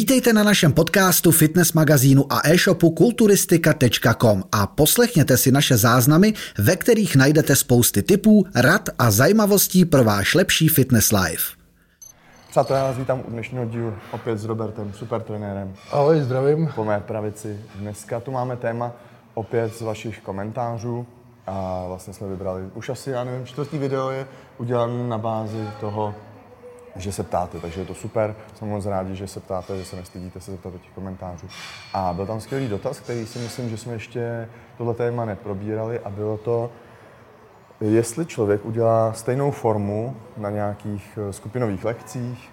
Vítejte na našem podcastu, fitness magazínu a e-shopu kulturistika.com a poslechněte si naše záznamy, ve kterých najdete spousty tipů, rad a zajímavostí pro váš lepší fitness life. Přátelé, já vás vítám u dnešního dílu opět s Robertem, super trenérem. Ahoj, zdravím. Po mé pravici. Dneska tu máme téma opět z vašich komentářů a vlastně jsme vybrali, už asi, já nevím, čtvrtý video je udělané na bázi toho, že se ptáte, takže je to super. Jsem moc rádi, že se ptáte, že se nestydíte se zeptat do těch komentářů. A byl tam skvělý dotaz, který si myslím, že jsme ještě tohle téma neprobírali a bylo to, jestli člověk udělá stejnou formu na nějakých eh, skupinových lekcích,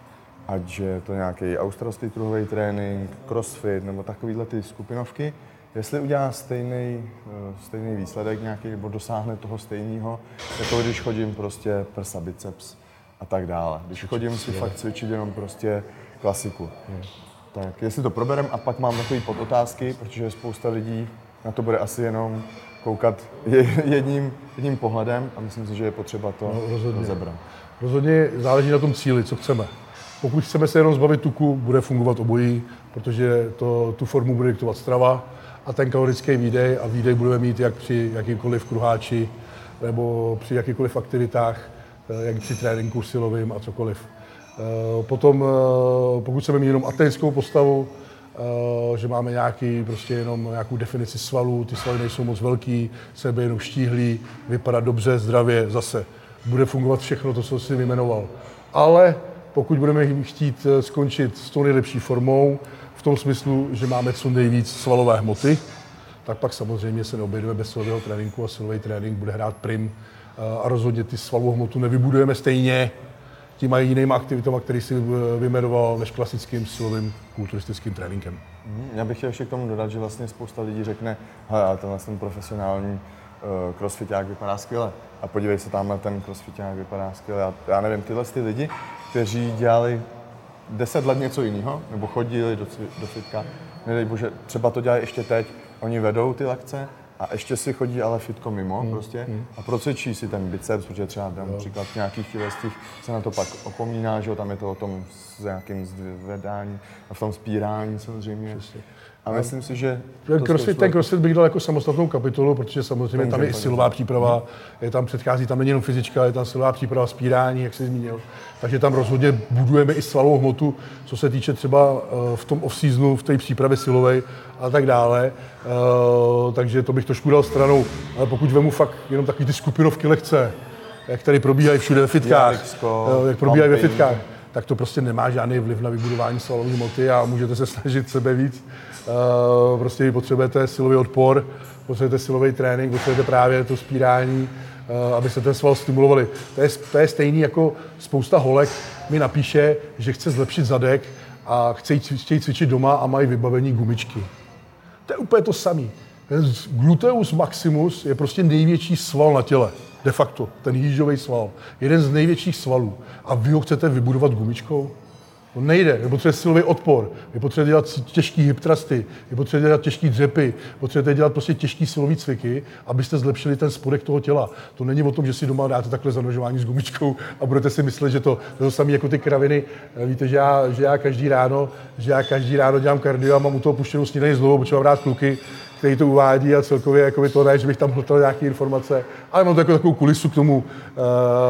ať je to nějaký australský kruhový trénink, crossfit nebo takovýhle ty skupinovky, jestli udělá stejný, eh, stejný výsledek nějaký, nebo dosáhne toho stejného, jako když chodím prostě prsa, biceps a tak dále. Když chodím si fakt cvičit jenom prostě klasiku. Tak jestli to proberem a pak mám takový podotázky, protože spousta lidí na to bude asi jenom koukat jedním, jedním pohledem a myslím si, že je potřeba to No, rozhodně. rozebrat. Rozhodně záleží na tom cíli, co chceme. Pokud chceme se jenom zbavit tuku, bude fungovat obojí, protože to, tu formu bude diktovat strava a ten kalorický výdej a výdej budeme mít jak při jakýmkoliv kruháči nebo při jakýchkoliv aktivitách, jak při tréninku silovým a cokoliv. Eh, Potom, eh, pokud chceme mít jenom atletickou postavu, eh, že máme nějaký, prostě jenom nějakou definici svalů, ty svaly nejsou moc velký, sebe jenom štíhlý, vypadat dobře, zdravě, zase bude fungovat všechno to, co jsi vyjmenoval. Ale pokud budeme chtít eh, skončit s tou nejlepší formou, v tom smyslu, že máme co nejvíc svalové hmoty, tak pak samozřejmě se neobejdeme bez silového tréninku a silový trénink bude hrát prim eh, a rozhodně ty svalovou hmotu nevybudujeme stejně těma jinýma aktivitama, který si eh, vyjmenoval, než klasickým silovým kulturistickým tréninkem. Mhm. Já bych chtěl ještě k tomu dodat, že vlastně spousta lidí řekne, hele, tenhle ten profesionální uh, crossfiták vypadá skvěle. A podívej se, tamhle ten crossfiták vypadá skvěle. Já, já nevím, tyhle ty lidi, kteří dělali 10 let něco jiného, nebo chodili do, do fitka, nedej bože, třeba to dělají ještě teď, oni vedou ty lekce a ještě si chodí ale fitko mimo Hmm, prostě a procvičí si ten biceps, protože třeba dám příklad v nějakých těch se na to pak opomíná, že jo, tam je to o tom s nějakým zvedání a v tom spírání samozřejmě. A myslím si, že Ten crossfit, ten crossfit bych dal jako samostatnou kapitolu, protože samozřejmě tam je i silová příprava, je tam předchází, tam není jenom fyzička, je tam silová příprava, spírání, jak jsi zmínil. Takže tam rozhodně budujeme i svalovou hmotu, co se týče třeba eh, v tom off-seasonu, v té přípravě silové a tak dále. Eh, Takže to bych trošku dal stranou. Ale pokud vemu fakt jenom takový ty skupinovky lekce, jak tady probíhají všude ve fitkách, eh, jak probíhají ve fitkách, tak to prostě nemá žádný vliv na vybudování svalové hmoty a můžete se snažit sebe víc. Uh, prostě vy potřebujete silový odpor, potřebujete silový trénink, potřebujete právě to spírání, uh, aby se ten sval stimulovali. To je, to je stejný jako spousta holek mi napíše, že chce zlepšit zadek a chce chtějí cvičit doma a mají vybavení gumičky. To je úplně to samý. Ten gluteus maximus je prostě největší sval na těle. De facto, ten jížový sval. Jeden z největších svalů. A vy ho chcete vybudovat gumičkou? To nejde. Vy potřebujete silový odpor, vy potřebujete dělat těžký hip thrusty, vy potřebujete dělat těžký dřepy, potřebujete dělat prostě těžký silový cviky, abyste zlepšili ten spodek toho těla. To není o tom, že si doma dáte takhle zanožování s gumičkou a budete si myslet, že to, to je to samé jako ty kraviny. Víte, že já, že já každý ráno, že já každý ráno dělám kardio a mám u toho puštěnou snídaní znovu, protože mám rád kluky, který to uvádí a celkově jako to ne, že bych tam hltal nějaké informace, ale mám to jako takovou kulisu k tomu,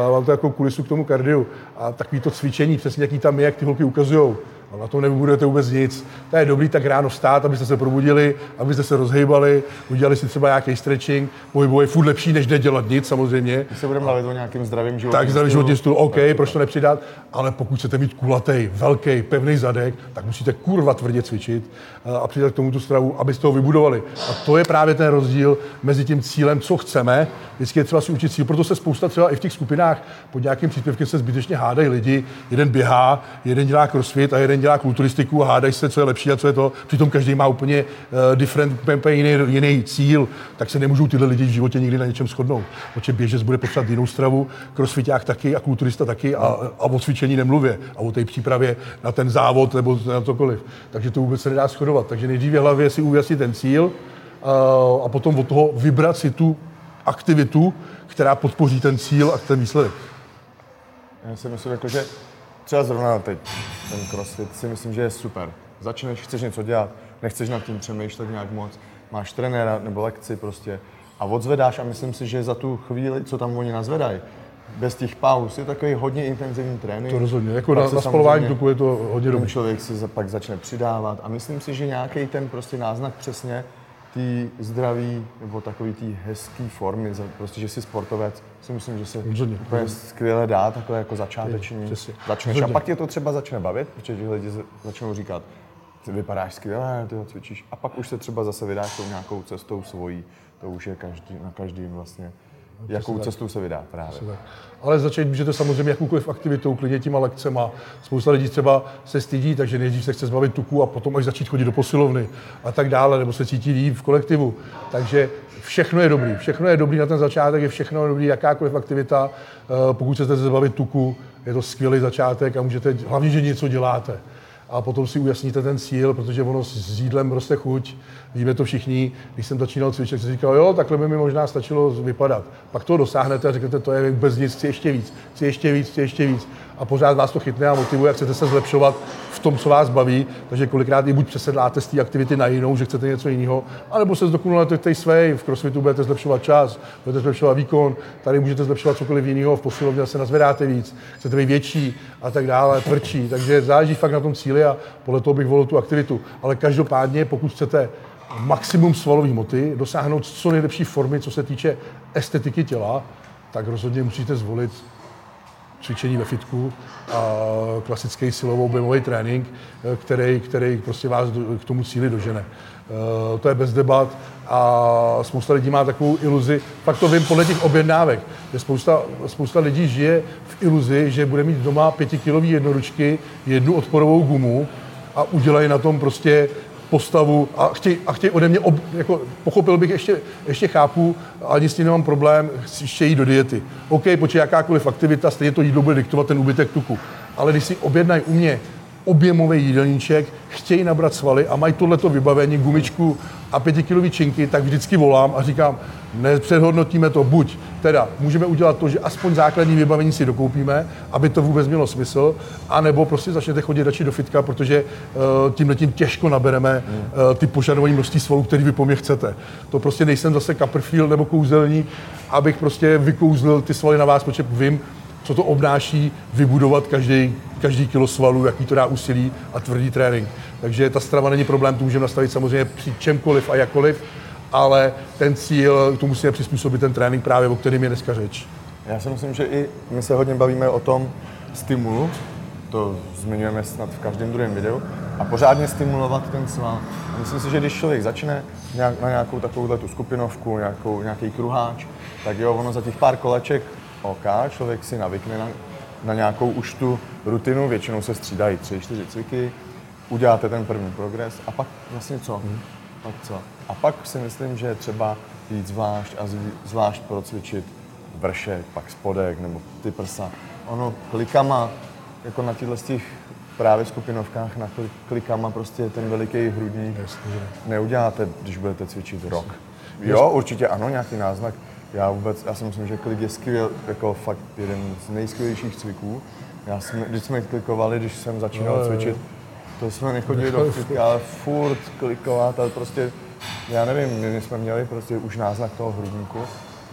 uh, mám to jako kulisu k tomu kardiu a takový to cvičení, přesně jaký tam je, jak ty holky ukazují. No, na tom nebudete vůbec nic. To je dobrý tak ráno vstát, abyste se probudili, abyste se rozhejbali, udělali si třeba nějaký stretching, pohybový je furt lepší, než nedělat nic samozřejmě. Když se budeme bavit o nějakým zdravým životním Tak zdravý životní styl, OK, proč to nepřidat, ale pokud chcete mít kulatý, velký, pevný zadek, tak musíte kurva tvrdě cvičit eh, a přidat k tomu tu stravu, abyste ho vybudovali. A to je právě ten rozdíl mezi tím cílem, co chceme. Vždycky je třeba si učit cíl, proto se spousta třeba i v těch skupinách pod nějakým příspěvkem se zbytečně hádají lidi. Jeden běhá, jeden dělá crossfit a jeden dělá kulturistiku a hádají se, co je lepší a co je to. Přitom každý má úplně uh, different, úplně jiný, jiný cíl, tak se nemůžou tyhle lidi v životě nikdy na něčem shodnout. Protože běžec bude potřebovat jinou stravu, crossfiták taky a kulturista taky a, a o cvičení nemluvě a o té přípravě na ten závod nebo na cokoliv. Takže to vůbec se nedá shodovat. Takže nejdříve hlavě si ujasnit ten cíl uh, a potom od toho vybrat si tu aktivitu, která podpoří ten cíl a ten výsledek. Já si myslím, jako, že třeba zrovna teď ten crossfit si myslím, že je super. začneš, chceš něco dělat, nechceš nad tím přemýšlet nějak moc, máš trenéra nebo lekci prostě a odzvedáš a myslím si, že za tu chvíli, co tam oni nazvedají, bez těch pauz, je takový hodně intenzivní trénink. To rozhodně, jako na, na spalování tuku je to hodně dobrý. Člověk si pak začne přidávat a myslím si, že nějaký ten prostě náznak přesně ty zdraví nebo takový ty hezký formy, prostě, že jsi sportovec, si myslím, že se rozhodně, úplně rozhodně. skvěle dá, takhle jako začáteční. Začneš a pak tě to třeba začne bavit, protože lidi začnou říkat, ty vypadáš skvěle, ty ho cvičíš a pak už se třeba zase vydáš tou nějakou cestou svojí, to už je každý, na každým vlastně jakou cestou se vydá právě. Ale začít můžete samozřejmě jakoukoliv aktivitou, klidně těma lekcema. Spousta lidí třeba se stydí, takže nejdřív se chce zbavit tuku a potom až začít chodit do posilovny a tak dále, nebo se cítí líp v kolektivu. Takže všechno je dobrý. Všechno je dobrý na ten začátek, je všechno dobrý, jakákoliv aktivita. Eh, pokud chcete se zbavit tuku, je to skvělý začátek a můžete, hlavně, že něco děláte a potom si ujasníte ten cíl, protože ono s jídlem roste chuť, víme to všichni. Když jsem začínal cvičit, jsem říkal, jo, takhle by mi možná stačilo vypadat. Pak to dosáhnete a řeknete, to je vůbec nic, chci ještě víc, chci ještě víc, chci ještě víc. A pořád vás to chytne a motivuje, a chcete se zlepšovat v tom, co vás baví. Takže kolikrát i buď přesedláte z té aktivity na jinou, že chcete něco jiného, anebo se zdokonalujete v té své. V crossfitu budete zlepšovat čas, budete zlepšovat výkon, tady můžete zlepšovat cokoliv jiného, v posilovně se nazvedáte víc, chcete být větší a tak dále, tvrdší. Takže záleží fakt na tom cíli a podle toho bych volil tu aktivitu. Ale každopádně, pokud chcete maximum svalové moty, dosáhnout co nejlepší formy, co se týče estetiky těla, tak rozhodně musíte zvolit cvičení ve fitku a klasický silovou objemový trénink, který, který prostě vás k tomu cíli dožene. Eh, to je bez debat a spousta lidí má takovou iluzi, pak to vím podle těch objednávek, že spousta, spousta lidí žije v iluzi, že bude mít doma pětikilový jednoručky, jednu odporovou gumu a udělají na tom prostě postavu a chtějí, a chtějí ode mě, ob, jako, pochopil bych, ještě, ještě chápu, ani s tím nemám problém, ještě jít do diety. OK, počkej, jakákoliv aktivita, stejně to jídlo bude diktovat ten úbytek tuku. Ale když si objednají u mě objemový jídelníček, chtějí nabrat svaly a mají tohleto vybavení, gumičku a pětikilový činky, tak vždycky volám a říkám, nepředhodnotíme to, buď teda můžeme udělat to, že aspoň základní vybavení si dokoupíme, aby to vůbec mělo smysl, anebo prostě začnete chodit radši do fitka, protože uh, tímhle tím těžko nabereme uh, ty požadované množství svalů, který vy po mně chcete. To prostě nejsem zase Copperfield nebo kouzelník, abych prostě vykouzlil ty svaly na vás, protože vím, co to obnáší vybudovat každý, každý kilo svalů, jaký to dá úsilí a tvrdý trénink. Takže ta strava není problém, to můžeme nastavit samozřejmě při čemkoliv a jakkoliv, ale ten cíl, to musíme přizpůsobit ten trénink právě, o kterém je dneska řeč. Já si myslím, že i my se hodně bavíme o tom stimulu, to zmiňujeme snad v každém druhém videu, a pořádně stimulovat ten sval. Myslím si, že když člověk začne nějak, na nějakou takovou tu skupinovku, nějakou, nějaký kruháč, tak jo, ono za těch pár koleček OK, člověk si navykne na, na nějakou už tu rutinu, většinou se střídají tři, čtyři cviky, uděláte ten první progres a pak vlastně co? Hmm. Pak co? A pak si myslím, že je třeba jít zvlášť a zvlášť procvičit vršek, pak spodek nebo ty prsa. Ono klikama, jako na těchto těch právě skupinovkách, na klikama prostě ten veliký hrudník neuděláte, když budete cvičit rok. Jo, určitě ano, nějaký náznak já vůbec, já si myslím, že klik je skvěl, jako fakt jeden z nejskvělějších cviků. Já jsme, když jsme klikovali, když jsem začínal no, cvičit, to jsme nechodili do fitka, ale furt klikovat a prostě, já nevím, my jsme měli prostě už náznak toho hrudníku,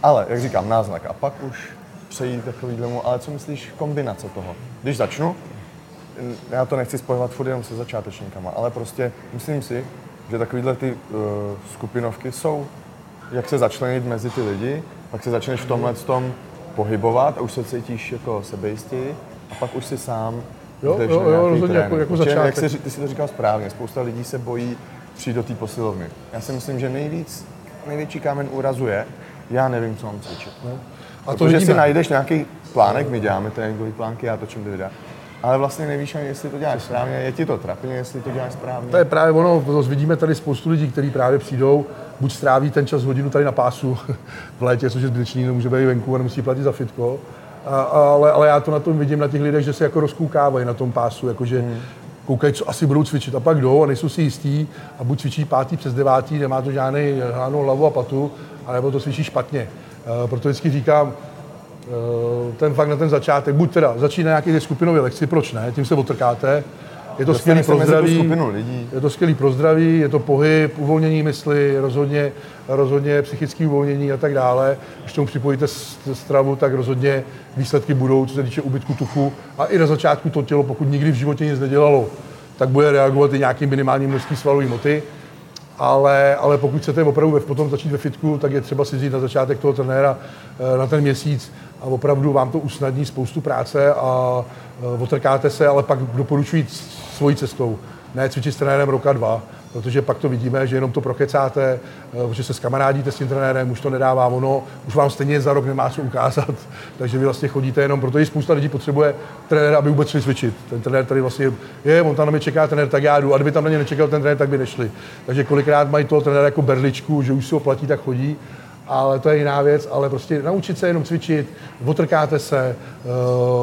ale, jak říkám, náznak a pak už přejít takovýhlemu, ale co myslíš kombinace toho? Když začnu, já to nechci spojovat furt jenom se začátečníkama, ale prostě myslím si, že takovýhle ty uh, skupinovky jsou jak se začlenit mezi ty lidi, pak se začneš v tomhle tom pohybovat a už se cítíš jako sebejistý a pak už si sám jo, jo, jo, rozhodně jako, jako začátek. Jak jsi, ty si to říkal správně, spousta lidí se bojí přijít do té posilovny. Já si myslím, že nejvíc, největší kámen úrazu je, já nevím, co mám cvičit. No. A to, že si najdeš nějaký plánek, my děláme tréninkový plánky, já točím ty videa, ale vlastně nevíš ani, jestli to děláš správně, je ti to trapně, jestli to děláš správně. To je právě ono, vidíme tady spoustu lidí, kteří právě přijdou, buď stráví ten čas hodinu tady na pásu v létě, což je zbytečný, nemůže být venku a nemusí platit za fitko, a, ale, ale já to na tom vidím na těch lidech, že se jako rozkoukávají na tom pásu, jakože hmm. koukají, co asi budou cvičit a pak jdou a nejsou si jistí a buď cvičí pátý přes devátý, nemá to žádný, žádnou hlavu a patu, anebo to cvičí špatně. Uh, proto vždycky říkám, ten fakt na ten začátek, buď teda začíná nějaký skupinové lekci, proč ne, tím se otrkáte, je to skvělý pro zdraví, je to skvělý pro zdraví, je to pohyb, uvolnění mysli, rozhodně, rozhodně psychické uvolnění a tak dále. Když tomu připojíte stravu, tak rozhodně výsledky budou, co se týče ubytku tuku. A i na začátku to tělo, pokud nikdy v životě nic nedělalo, tak bude reagovat i nějakým minimálním množství svalový moty ale, ale pokud chcete opravdu potom začít ve fitku, tak je třeba si vzít na začátek toho trenéra eh, na ten měsíc a opravdu vám to usnadní spoustu práce a eh, otrkáte se, ale pak doporučuji svojí cestou. Ne cvičit s trenérem roka dva, protože pak to vidíme, že jenom to prokecáte, eh, že se skamarádíte s tím trenérem, už to nedává ono, už vám stejně za rok nemá co ukázat, takže vy vlastně chodíte jenom, protože spousta lidí potřebuje trenéra, aby vůbec šli cvičit. Ten trenér tady vlastně je, on tam na mě čeká trenér, tak já jdu, a kdyby tam na ně nečekal ten trenér, tak by nešli. Takže kolikrát mají toho trenéra jako berličku, že už si ho platí, tak chodí, ale to je jiná věc, ale prostě naučit se jenom cvičit, otrkáte se,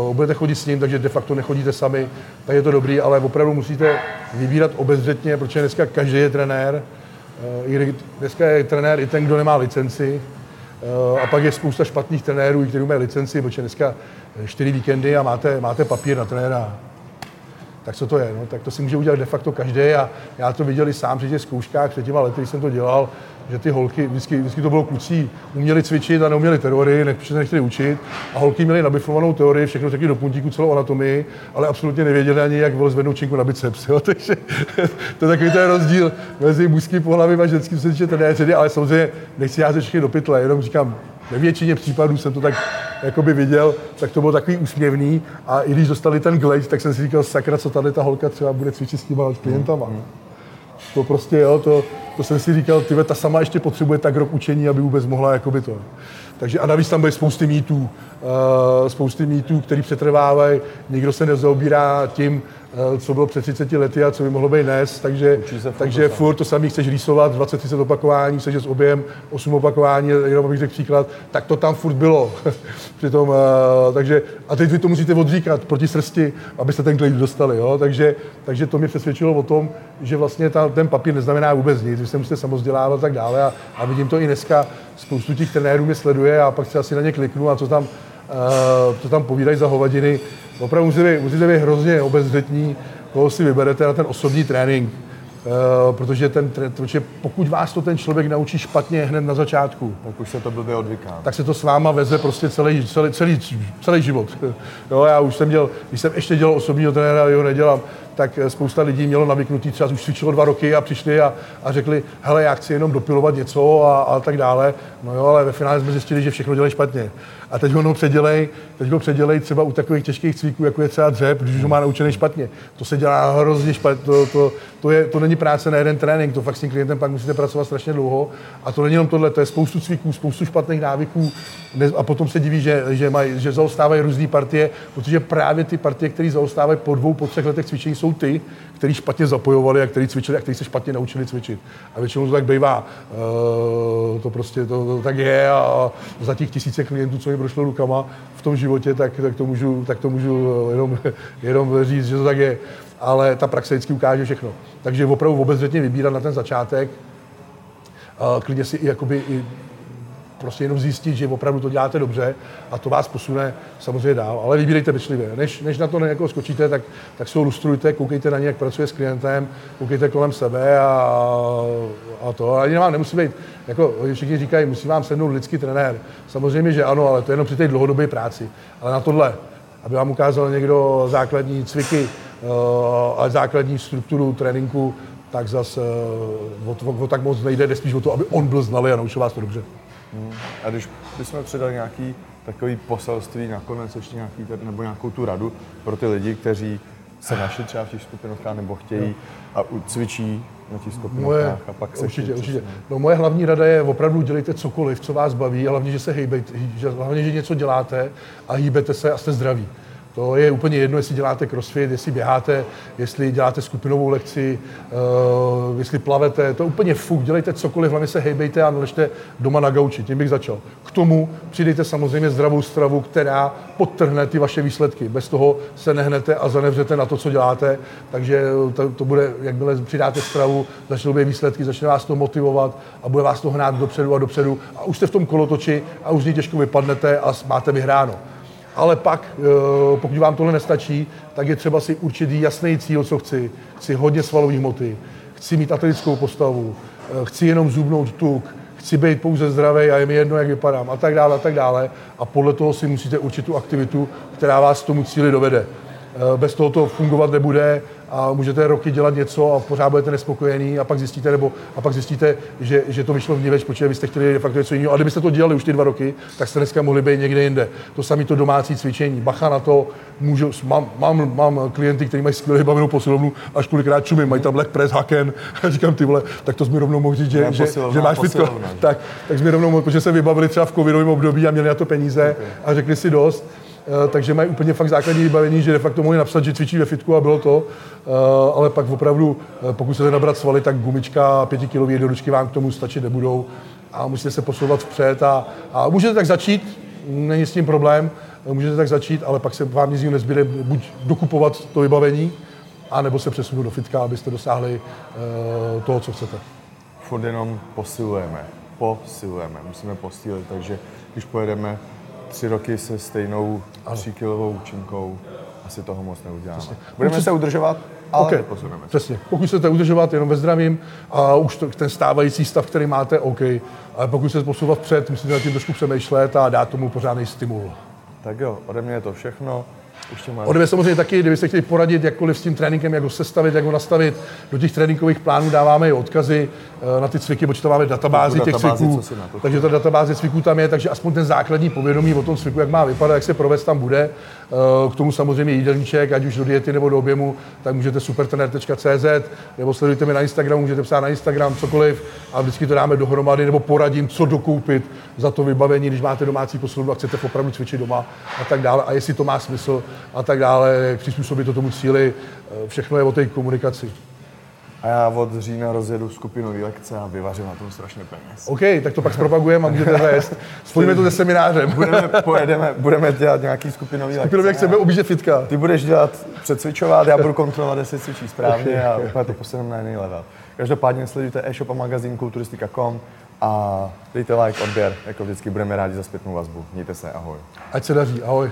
uh, budete chodit s ním, takže de facto nechodíte sami, tak je to dobrý, ale opravdu musíte vybírat obezřetně, protože dneska každý je trenér, uh, dneska je trenér i ten, kdo nemá licenci, uh, a pak je spousta špatných trenérů, kteří mají licenci, protože dneska čtyři víkendy a máte, máte papír na trenéra tak co to je? No? Tak to si může udělat de facto každý a já to viděl i sám při těch zkouškách před těma lety, když jsem to dělal, že ty holky, vždycky, vždycky to bylo kluci, uměli cvičit a neuměli teorii, ne, se nechtěli učit. A holky měly nabiflovanou teorii, všechno řekli do puntíku, celou anatomii, ale absolutně nevěděli ani, jak zvednout činku na biceps. Jo? Takže to je takový ten rozdíl mezi mužským pohlavím a ženským, se týče trenéři, ale samozřejmě nechci já všechny do pytle, jenom říkám, ve většině případů jsem to tak jakoby viděl, tak to bylo takový úsměvný a i když dostali ten glejt, tak jsem si říkal, sakra, co tady ta holka třeba bude cvičit s těma klientama. Mm. To prostě, jo, to, to jsem si říkal, ty ta sama ještě potřebuje tak rok učení, aby vůbec mohla jakoby to. Takže a navíc tam byly spousty mýtů, uh, spousty mýtů, který přetrvávají, nikdo se nezaobírá tím, co bylo před 30 lety a co by mohlo být dnes, takže, takže furt, furt to samý chceš rýsovat, 20-30 opakování, chceš s objem, 8 opakování, jenom abych řekl příklad, tak to tam furt bylo. Přitom, uh, takže, a teď vy to musíte odříkat proti srsti, abyste ten klid dostali, jo? Takže, takže to mě přesvědčilo o tom, že vlastně ta, ten papír neznamená vůbec nic, vy se musíte samozdělávat a tak dále a, a vidím to i dneska, spoustu těch trenérů mě sleduje a pak se asi na ně kliknu a co tam, co tam povídají za hovadiny. Opravdu musíte, musíte být hrozně obezřetní, koho si vyberete na ten osobní trénink. Uh, protože, ten, protože pokud vás to ten člověk naučí špatně hned na začátku, tak už se to blbě odvyká. Tak se to s váma veze prostě celý, celý, celý, celý život. Jo, já už jsem dělal, když jsem ještě dělal osobního trenéra, jo, nedělám, tak spousta lidí mělo navyknutý, třeba už cvičilo dva roky a přišli a, a řekli, hele, já chci jenom dopilovat něco a, a tak dále. No jo, ale ve finále jsme zjistili, že všechno dělají špatně. A teď ho předělej, teď ho předělej třeba u takových těžkých cviků, jako je třeba dřep, když ho má naučený špatně. To se dělá hrozně špatně, to, to, to, je, to není práce na jeden trénink, to fakt s tím klientem pak musíte pracovat strašně dlouho. A to není jenom tohle, to je spoustu cviků, spoustu špatných návyků a potom se diví, že, že, maj, že zaostávají různé partie, protože právě ty partie, které zaostávají po dvou, po třech letech cvičení, jsou ty, který špatně zapojovali a který cvičili a který se špatně naučili cvičit. A většinou to tak bývá. E, to prostě to, to, tak je a za těch tisíce klientů, co mi prošlo rukama v tom životě, tak, tak, to, můžu, tak to můžu jenom, jenom říct, že to tak je. Ale ta praxe vždycky ukáže všechno. Takže opravdu obezřetně vybírat na ten začátek, klidně si i, jakoby, i prostě jenom zjistit, že opravdu to děláte dobře a to vás posune samozřejmě dál. Ale vybírejte pečlivě. Než, než na to jako skočíte, tak, tak se ho lustrujte, koukejte na ně, jak pracuje s klientem, koukejte kolem sebe a, a to. Ani vám nemusí být, jako všichni říkají, musí vám sednout lidský trenér. Samozřejmě, že ano, ale to je jenom při té dlouhodobé práci. Ale na tohle, aby vám ukázal někdo základní cviky, uh, a základní strukturu tréninku, tak zase uh, o, o, o, tak moc nejde, jde spíš o to, aby on byl znalý a naučil vás to dobře. Hmm. A když bychom předali nějaký takový poselství, nakonec ještě nějaký, nebo nějakou tu radu pro ty lidi, kteří se našli třeba v těch skupinovkách nebo chtějí a cvičí na těch skupinovkách a pak se Určitě, určitě. No moje hlavní rada je opravdu dělejte cokoliv, co vás baví, a hlavně, že se hejbejte, hlavně, že něco děláte a hýbete se a jste zdraví. To je úplně jedno, jestli děláte crossfit, jestli běháte, jestli děláte skupinovou lekci, uh, jestli plavete, to je úplně fuk, dělejte cokoliv, hlavně se hejbejte a neležte doma na gauči, tím bych začal. K tomu přidejte samozřejmě zdravou stravu, která podtrhne ty vaše výsledky. Bez toho se nehnete a zanevřete na to, co děláte, takže to, to bude, jakmile přidáte stravu, začnou být výsledky, začne vás to motivovat a bude vás to hnát dopředu a dopředu a už jste v tom kolotoči a už z těžko vypadnete a máte vyhráno. Ale pak, eh, pokud vám tohle nestačí, tak je třeba si určitý jasný cíl, co chci. Chci hodně svalových moty, chci mít atletickou postavu, eh, chci jenom zubnout tuk, chci být pouze zdravý a je mi jedno, jak vypadám a tak dále a tak dále. A podle toho si musíte určit tu aktivitu, která vás k tomu cíli dovede. Eh, bez toho to fungovat nebude a můžete roky dělat něco a pořád budete nespokojený a pak zjistíte, nebo a pak zjistíte, že, že to vyšlo v něveč, protože vy jste chtěli de facto něco jiného. A kdybyste to dělali už ty dva roky, tak jste dneska mohli být někde jinde. To samé to domácí cvičení. Bacha na to, můžu, mám, mám, mám klienty, kteří mají skvěle vybavenou posilovnu, až kolikrát čumím, mají tam leg press, haken, a říkám ty vole, tak to jsme rovnou mohli říct, že, že, že, máš fitko. Tak, tak jsme rovnou, protože se vybavili třeba v covidovém období a měli na to peníze okay. a řekli si dost, takže mají úplně fakt základní vybavení, že de facto mohli napsat, že cvičí ve fitku a bylo to, eh, ale pak opravdu, eh, pokud chcete nabrat svaly, tak gumička, pětikilový jednodušky vám k tomu stačit nebudou a musíte se posouvat vpřed a, a můžete tak začít, není s tím problém, můžete tak začít, ale pak se vám nic nezbyde buď dokupovat to vybavení, a nebo se přesunout do fitka, abyste dosáhli uh, toho, co chcete. Furt jenom posilujeme, posilujeme, musíme posílit, takže když pojedeme tři roky se stejnou tříkilovou účinkou asi toho moc neuděláme. Přesně. Budeme se udržovat, ale okay. posuneme. Přesně. Pokud chcete udržovat jenom ve zdravím a už to, ten stávající stav, který máte, OK. Ale pokud se posouvat před, musíte na tím trošku přemýšlet a dát tomu pořádný stimul. Tak jo, ode mě je to všechno. Mě samozřejmě taky, kdybyste chtěli poradit jakkoliv s tím tréninkem, jak ho sestavit, jak ho nastavit, do těch tréninkových plánů dáváme i odkazy eh, na ty cviky, protože to máme databázi těch cviků, takže ta databáze cviků tam je, takže aspoň ten základní povědomí o tom cviku, jak má vypadat, jak se provést tam bude. Eh, k tomu samozřejmě jídelníček, ať už do diety nebo do objemu, tak můžete supertrener.cz nebo sledujte mě na Instagramu, můžete psát na Instagram cokoliv a vždycky to dáme dohromady nebo poradím, co dokoupit za to vybavení, když máte domácí posilovnu a chcete opravdu cvičit doma a tak dále. A jestli to má smysl a tak dále, přizpůsobit to tomu cíli, eh, všechno je o té komunikaci. A já od října rozjedu skupinový lekce a vyvařím na tom strašně peněz. OK, tak to pak zpropagujeme a můžete vést. Spojíme to se seminářem. Budeme, pojedeme, budeme dělat nějaký skupinový lekce. Skupinový lekce, objíždět fitka. Ty budeš dělat předcvičovat, já budu kontrolovat, jestli cvičí správně okay. a úplně to posuneme na jiný level. Každopádně sledujte e-shop a magazín kulturistika.com a dejte like, odběr, jako vždycky budeme rádi za zpětnou vazbu. Mějte se, ahoj. Ať se daří, ahoj.